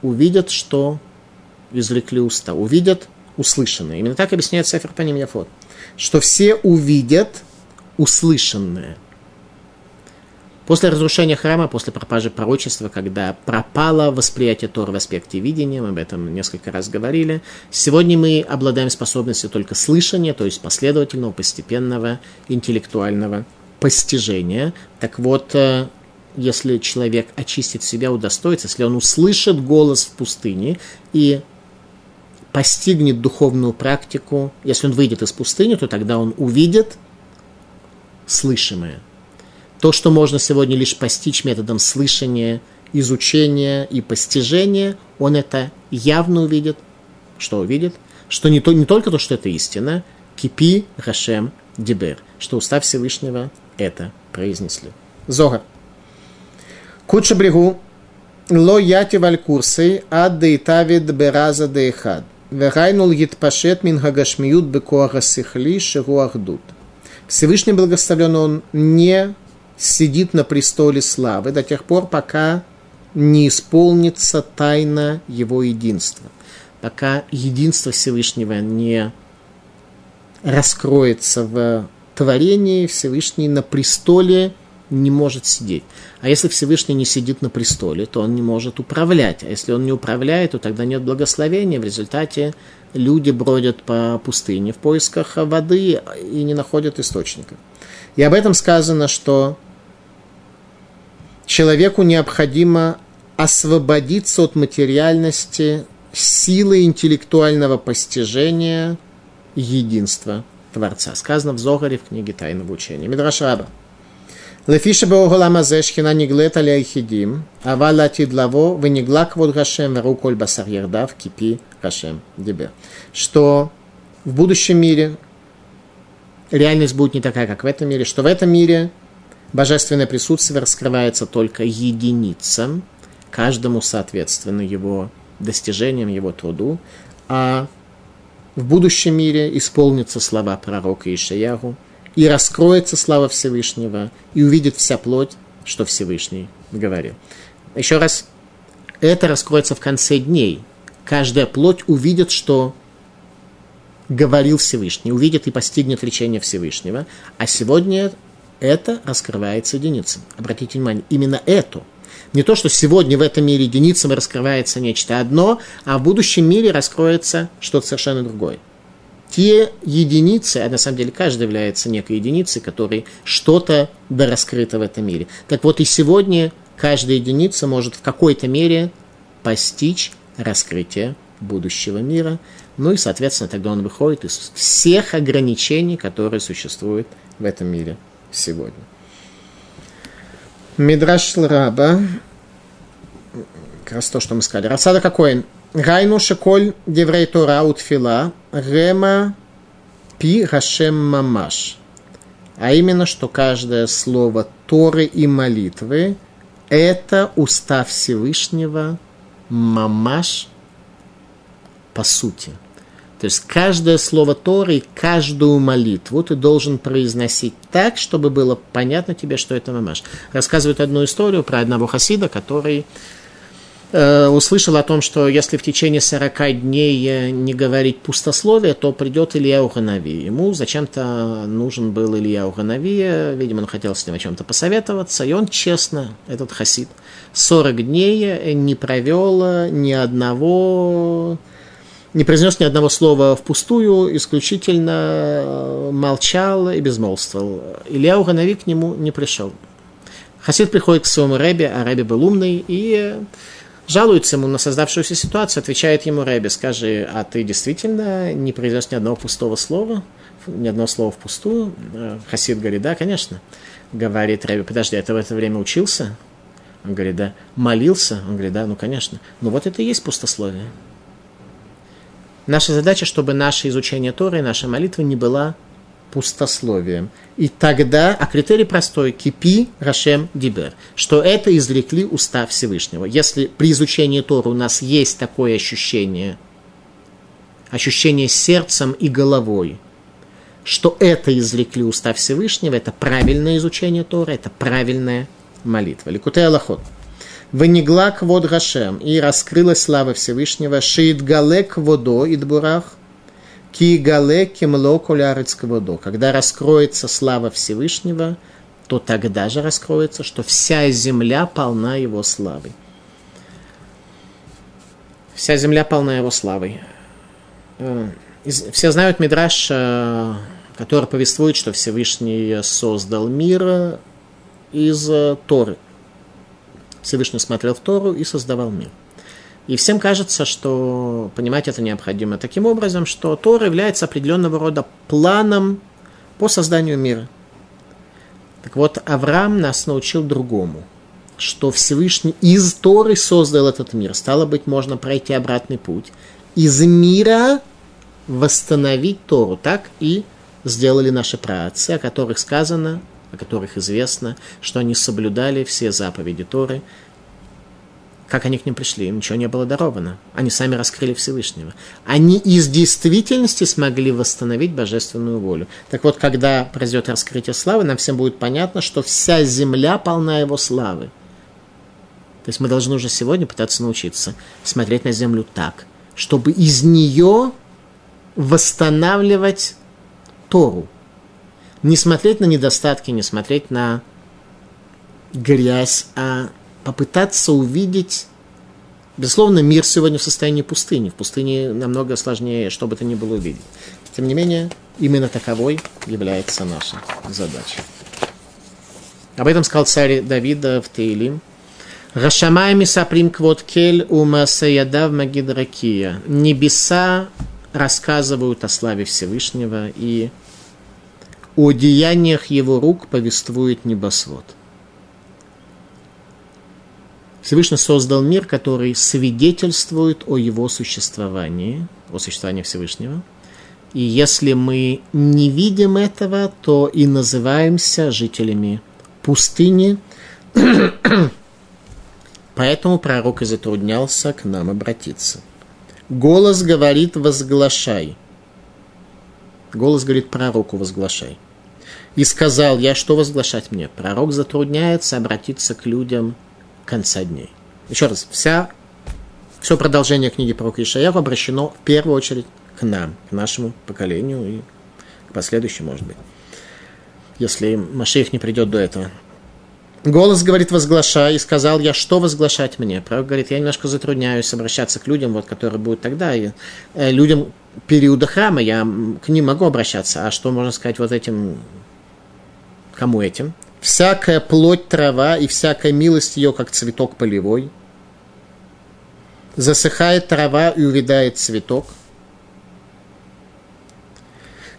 Увидят, что изрекли уста. Увидят услышанное. Именно так объясняет Сефер Паним Яфот. Что все увидят услышанное. После разрушения храма, после пропажи пророчества, когда пропало восприятие Тора в аспекте видения, мы об этом несколько раз говорили, сегодня мы обладаем способностью только слышания, то есть последовательного, постепенного, интеллектуального постижения. Так вот, э, если человек очистит себя, удостоится, если он услышит голос в пустыне и постигнет духовную практику, если он выйдет из пустыни, то тогда он увидит слышимое. То, что можно сегодня лишь постичь методом слышания, изучения и постижения, он это явно увидит. Что увидит? Что не, то, не только то, что это истина, кипи Рашем Дибер, что уста Всевышнего это произнесли. Зога. Куча брегу ло яти валь ад дейтавид бераза дейхад. Вегайнул гитпашет мин хагашмиют бекоаха сихли шигуахдут. Всевышний благословлен он не сидит на престоле славы до тех пор, пока не исполнится тайна его единства. Пока единство Всевышнего не раскроется в творении, Всевышний на престоле не может сидеть. А если Всевышний не сидит на престоле, то он не может управлять. А если он не управляет, то тогда нет благословения. В результате люди бродят по пустыне в поисках воды и не находят источника. И об этом сказано, что человеку необходимо освободиться от материальности силы интеллектуального постижения единства Творца. Сказано в Зогаре в книге Тайного учения. Мидраш Раба. Лефиша беоголама зешхина неглет аля ихидим, авал вы не венеглак вот гашем, веру коль басар ярдав, кипи гашем дебе. Что в будущем мире реальность будет не такая, как в этом мире, что в этом мире божественное присутствие раскрывается только единицам, каждому соответственно его достижениям, его труду, а в будущем мире исполнится слова пророка Ишаяху – и раскроется слава Всевышнего, и увидит вся плоть, что Всевышний говорил. Еще раз, это раскроется в конце дней. Каждая плоть увидит, что говорил Всевышний, увидит и постигнет речение Всевышнего. А сегодня это раскрывается единицам. Обратите внимание, именно это. Не то, что сегодня в этом мире единицам раскрывается нечто одно, а в будущем мире раскроется что-то совершенно другое те единицы, а на самом деле каждый является некой единицей, которой что-то да раскрыто в этом мире. Так вот и сегодня каждая единица может в какой-то мере постичь раскрытие будущего мира. Ну и, соответственно, тогда он выходит из всех ограничений, которые существуют в этом мире сегодня. Мидраш Раба, как раз то, что мы сказали. Рассада какой? Гайну шеколь деврей тора утфила гема пи гашем мамаш. А именно, что каждое слово Торы и молитвы – это устав Всевышнего мамаш по сути. То есть каждое слово Торы и каждую молитву ты должен произносить так, чтобы было понятно тебе, что это мамаш. Рассказывают одну историю про одного хасида, который услышал о том, что если в течение 40 дней э, не говорить пустословие, то придет Илья Уганави. Ему зачем-то нужен был Илья Уганави, видимо, он хотел с ним о чем-то посоветоваться, и он честно, этот хасид, 40 дней не провел ни одного не произнес ни одного слова впустую, исключительно э, молчал и безмолвствовал. Илья Уганави к нему не пришел. Хасид приходит к своему Рэбе, а Рэбе был умный, и жалуется ему на создавшуюся ситуацию, отвечает ему Рэби, скажи, а ты действительно не произнес ни одного пустого слова, ни одного слова впустую? Э, Хасид говорит, да, конечно. Говорит Рэби, подожди, а ты в это время учился? Он говорит, да. Молился? Он говорит, да, ну, конечно. Ну, вот это и есть пустословие. Наша задача, чтобы наше изучение Торы наша молитва не была пустословием. И тогда, а критерий простой, кипи Рашем Дибер, что это извлекли уста Всевышнего. Если при изучении Тора у нас есть такое ощущение, ощущение сердцем и головой, что это извлекли уста Всевышнего, это правильное изучение Тора, это правильная молитва. Ликутей Аллахот. Венеглак вод Рашем, и раскрылась слава Всевышнего, шиит галек водо и дбурах, Кигале кимло колярецкого Когда раскроется слава Всевышнего, то тогда же раскроется, что вся земля полна его славой. Вся земля полна его славой. Э, все знают Мидраш, э, который повествует, что Всевышний создал мир из Торы. Всевышний смотрел в Тору и создавал мир. И всем кажется, что понимать это необходимо таким образом, что Тор является определенного рода планом по созданию мира. Так вот, Авраам нас научил другому, что Всевышний из Торы создал этот мир. Стало быть, можно пройти обратный путь. Из мира восстановить Тору. Так и сделали наши праотцы, о которых сказано, о которых известно, что они соблюдали все заповеди Торы, как они к ним пришли? Им ничего не было даровано. Они сами раскрыли Всевышнего. Они из действительности смогли восстановить божественную волю. Так вот, когда произойдет раскрытие славы, нам всем будет понятно, что вся земля полна его славы. То есть мы должны уже сегодня пытаться научиться смотреть на землю так, чтобы из нее восстанавливать Тору. Не смотреть на недостатки, не смотреть на грязь, а попытаться увидеть... Безусловно, мир сегодня в состоянии пустыни. В пустыне намного сложнее, что бы то ни было увидеть. Тем не менее, именно таковой является наша задача. Об этом сказал царь Давида в Теилим. Рашамай мисаприм квот кель умасаядав магидракия. Небеса рассказывают о славе Всевышнего, и о деяниях его рук повествует небосвод – Всевышний создал мир, который свидетельствует о его существовании, о существовании Всевышнего. И если мы не видим этого, то и называемся жителями пустыни. Поэтому пророк и затруднялся к нам обратиться. Голос говорит «возглашай». Голос говорит пророку «возглашай». И сказал я, что возглашать мне? Пророк затрудняется обратиться к людям – конца дней. Еще раз, вся, все продолжение книги про Ишаяху обращено в первую очередь к нам, к нашему поколению и к последующему, может быть, если Машех не придет до этого. Голос говорит, возглашай, и сказал я, что возглашать мне. Пророк говорит, я немножко затрудняюсь обращаться к людям, вот, которые будут тогда, и, э, людям периода храма, я к ним могу обращаться, а что можно сказать вот этим, кому этим? Всякая плоть трава и всякая милость ее, как цветок полевой. Засыхает трава и увядает цветок.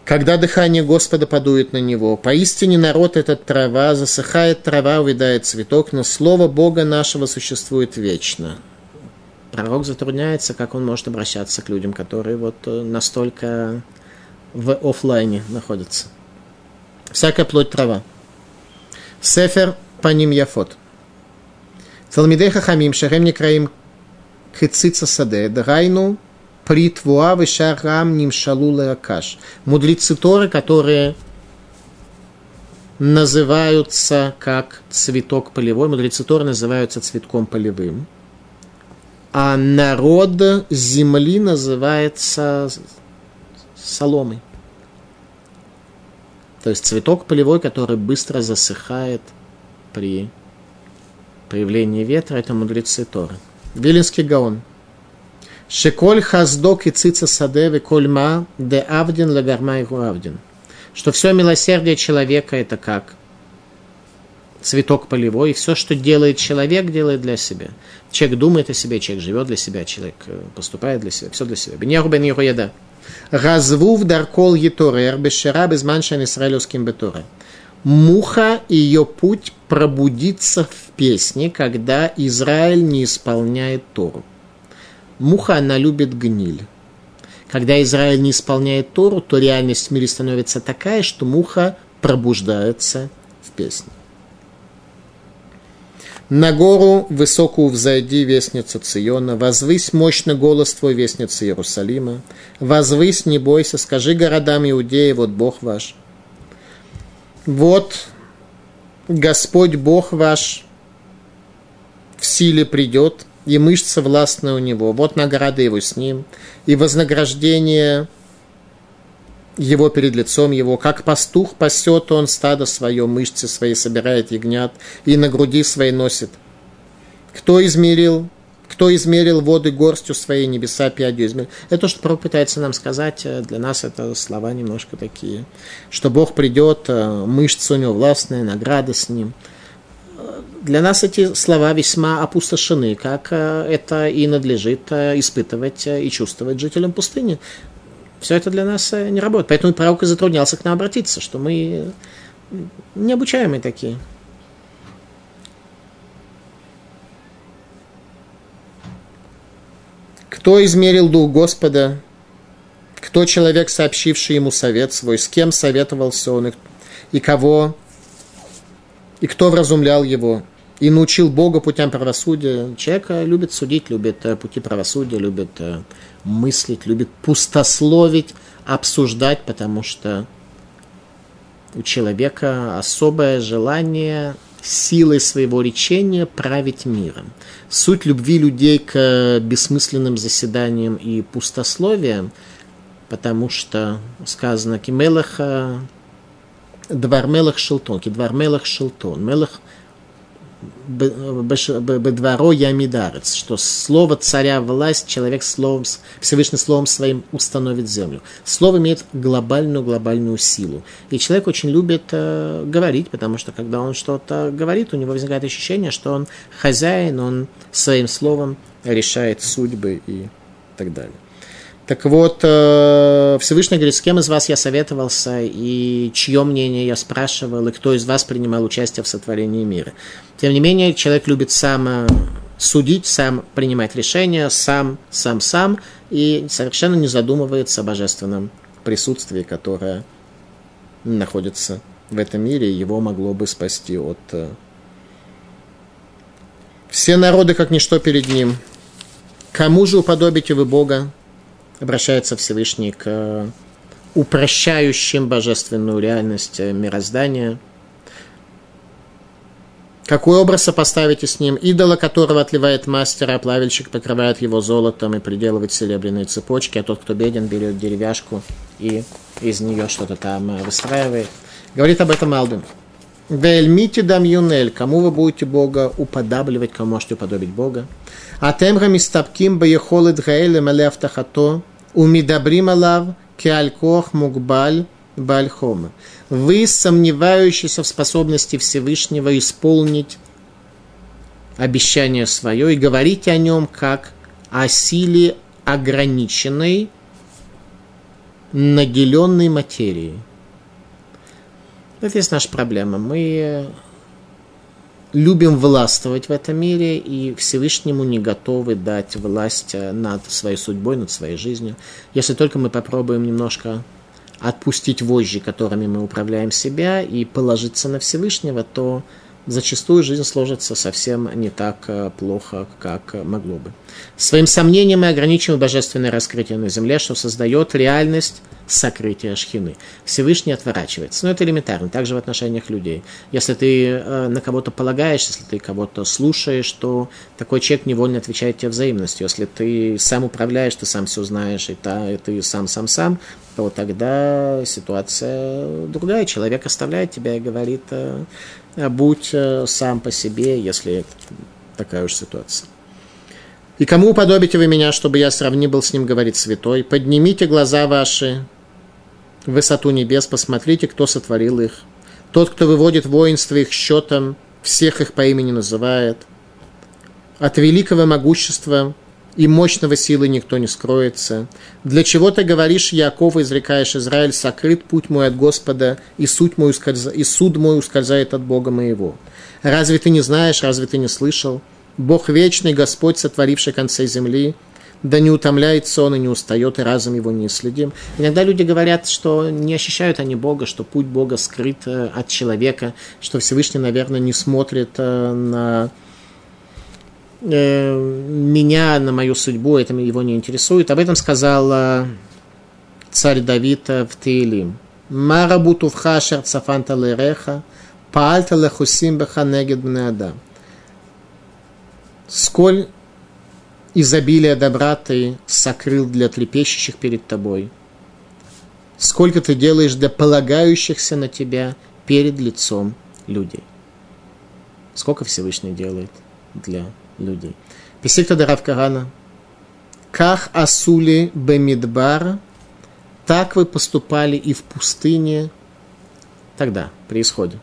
Когда дыхание Господа подует на него, поистине народ этот трава, засыхает трава, увядает цветок, но слово Бога нашего существует вечно. пророк затрудняется, как он может обращаться к людям, которые вот э, настолько в офлайне находятся. Всякая плоть трава. Сефер по ним яфот. Талмидей хахамим шахем некраим кыцица саде, дгайну притвуа вишарам нимшалу лакаш. Мудрецы Торы, которые называются как цветок полевой, мудрецы Торы называются цветком полевым, а народ земли называется соломой. То есть цветок полевой, который быстро засыхает при появлении ветра, это мудрецы Торы. Вилинский гаон. Шеколь хаздок и цица саде кольма де авдин лагарма и авдин. Что все милосердие человека это как цветок полевой, и все, что делает человек, делает для себя. Человек думает о себе, человек живет для себя, человек э, поступает для себя, все для себя. Беньяху бен Еда. Развув даркол еторер бешера безманшан исраилевским бетуре. Муха и ее путь пробудится в песне, когда Израиль не исполняет Тору. Муха, она любит гниль. Когда Израиль не исполняет Тору, то реальность в мире становится такая, что муха пробуждается в песне. На гору высокую взойди, вестница Циона, возвысь мощно голос твой, вестница Иерусалима, возвысь, не бойся, скажи городам Иудеи, вот Бог ваш. Вот Господь Бог ваш в силе придет, и мышца властная у него, вот награда его с ним, и вознаграждение его перед лицом его, как пастух пасет он стадо свое, мышцы свои собирает ягнят и на груди своей носит. Кто измерил, кто измерил воды горстью своей, небеса пядью измерил. Это то, что Пророк пытается нам сказать, э, для нас это слова немножко такие, что Бог придет, э, мышцы у него властные, награда с ним. Для нас эти слова весьма опустошены, как э, это и надлежит испытывать и чувствовать жителям пустыни. Все это для нас э, не работает. Поэтому пророк и затруднялся к нам обратиться, что мы необучаемые такие. Кто измерил дух Господа? Кто человек, сообщивший ему совет свой? С кем советовался он? И кого? И кто вразумлял его? И научил Бога путям правосудия. Человек любит судить, любит э, пути правосудия, любит э, мыслить, любит пустословить, обсуждать, потому что у человека особое желание силой своего речения править миром. Суть любви людей к бессмысленным заседаниям и пустословиям, потому что сказано Кимелаха Двар Мелах Шелтон, Кидвар Мелах Шелтон. Мелах – бедворо ямидарец, что слово царя власть человек словом, Всевышний словом своим установит землю. Слово имеет глобальную глобальную силу. И человек очень любит э, говорить, потому что когда он что-то говорит, у него возникает ощущение, что он хозяин, он своим словом решает судьбы и так далее. Так вот, э, Всевышний говорит, с кем из вас я советовался, и чье мнение я спрашивал, и кто из вас принимал участие в сотворении мира. Тем не менее, человек любит сам э, судить, сам принимать решения, сам, сам, сам, и совершенно не задумывается о божественном присутствии, которое находится в этом мире, и его могло бы спасти от... Э, Все народы, как ничто перед ним. Кому же уподобите вы Бога? Обращается Всевышний к упрощающим божественную реальность мироздания. Какой образ сопоставите с ним? Идола, которого отливает мастер, а плавильщик покрывает его золотом и приделывает серебряные цепочки, а тот, кто беден, берет деревяшку и из нее что-то там выстраивает. Говорит об этом Алден. Вельмите дам юнель, кому вы будете Бога уподабливать, кому можете уподобить Бога. А темра мистапким баехолет гаэле мале автахато, Умидабрим алав кеалькох мукбаль бальхома. Вы, сомневающиеся в способности Всевышнего исполнить обещание свое и говорите о нем как о силе ограниченной, наделенной материей. Это есть наша проблема. Мы любим властвовать в этом мире и Всевышнему не готовы дать власть э, над своей судьбой, над своей жизнью. Если только мы попробуем немножко отпустить вожжи, которыми мы управляем себя, и положиться на Всевышнего, то зачастую жизнь сложится совсем не так э, плохо, как могло бы. Своим сомнением мы ограничиваем божественное раскрытие на земле, что создает реальность сокрытия шхины. Всевышний отворачивается. Но это элементарно, также в отношениях людей. Если ты э, на кого-то полагаешься, если ты кого-то слушаешь, то такой человек невольно отвечает тебе взаимностью. Если ты сам управляешь, ты сам все знаешь, и, та, и ты сам-сам-сам, то тогда ситуация другая. Человек оставляет тебя и говорит, э, будь э, сам по себе, если такая уж ситуация. И кому уподобите вы меня, чтобы я сравни был с ним, говорит святой? Поднимите глаза ваши высоту небес, посмотрите, кто сотворил их. Тот, кто выводит воинство их счетом, всех их по имени называет. От великого могущества и мощного силы никто не скроется. Для чего ты говоришь, Яков, изрекаешь Израиль, сокрыт путь мой от Господа, и, суть мой ускольз... и суд мой ускользает от Бога моего. Разве ты не знаешь, разве ты не слышал? Бог вечный, Господь, сотворивший концы земли, да не утомляется он и не устает, и разум его не следим. Иногда люди говорят, что не ощущают они Бога, что путь Бога скрыт э, от человека, что Всевышний, наверное, не смотрит э, на э, меня, на мою судьбу, это его не интересует. Об этом сказал царь Давид в Теилим. Марабуту в хашер цафанта лереха, паальта лехусим беха негед адам. Сколь изобилие добра ты сокрыл для трепещущих перед тобой. Сколько ты делаешь для полагающихся на тебя перед лицом людей. Сколько Всевышний делает для людей. Писикта Дарав Карана. Ках асули бемидбар. Так вы поступали и в пустыне. Тогда, при исходе.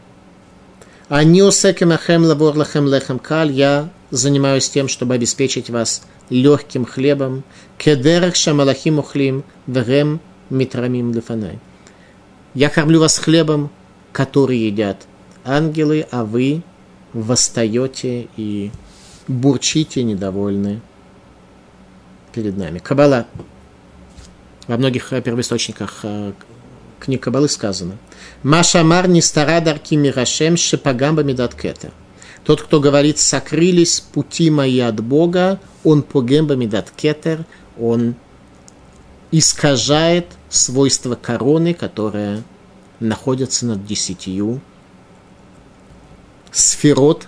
Они осекемахем лабор лахем лехем каль. Я занимаюсь тем, чтобы обеспечить вас легким хлебом, кедерах шамалахим ухлим, вегем митрамим лефанай. Я кормлю вас хлебом, который едят ангелы, а вы восстаете и бурчите недовольны перед нами. Кабала. Во многих первоисточниках э, книг Кабалы сказано. Машамар не стара дарки мирашем шепагамба медаткета. Тот, кто говорит, сокрылись пути мои от Бога, он по гембамидат кетер, он искажает свойства короны, которая находится над десятью сферот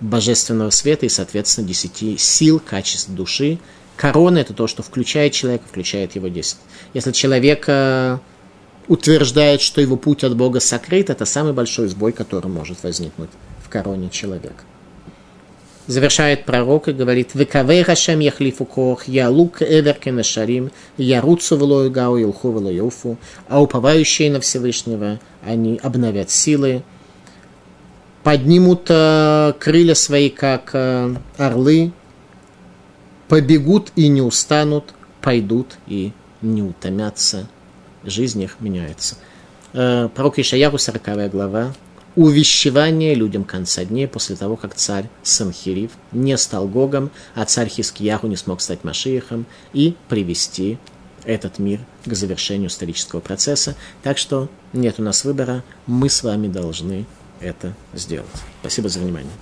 божественного света и, соответственно, десяти сил, качеств души. Корона – это то, что включает человека, включает его десять. Если человек э, утверждает, что его путь от Бога сокрыт, это самый большой сбой, который может возникнуть короне человека. Завершает пророк и говорит, «Векавей Хашем яхлифу кох, я лук эверке на шарим, я руцу влою гау, илху влоюфу». А уповающие на Всевышнего, они обновят силы, поднимут э, крылья свои, как э, орлы, побегут и не устанут, пойдут и не утомятся. Жизнь их меняется. Э, пророк Ишаяру, 40 глава, увещевание людям конца дней после того, как царь Санхирив не стал Гогом, а царь Хискияху не смог стать Машиихом и привести этот мир к завершению исторического процесса. Так что нет у нас выбора, мы с вами должны это сделать. Спасибо за внимание.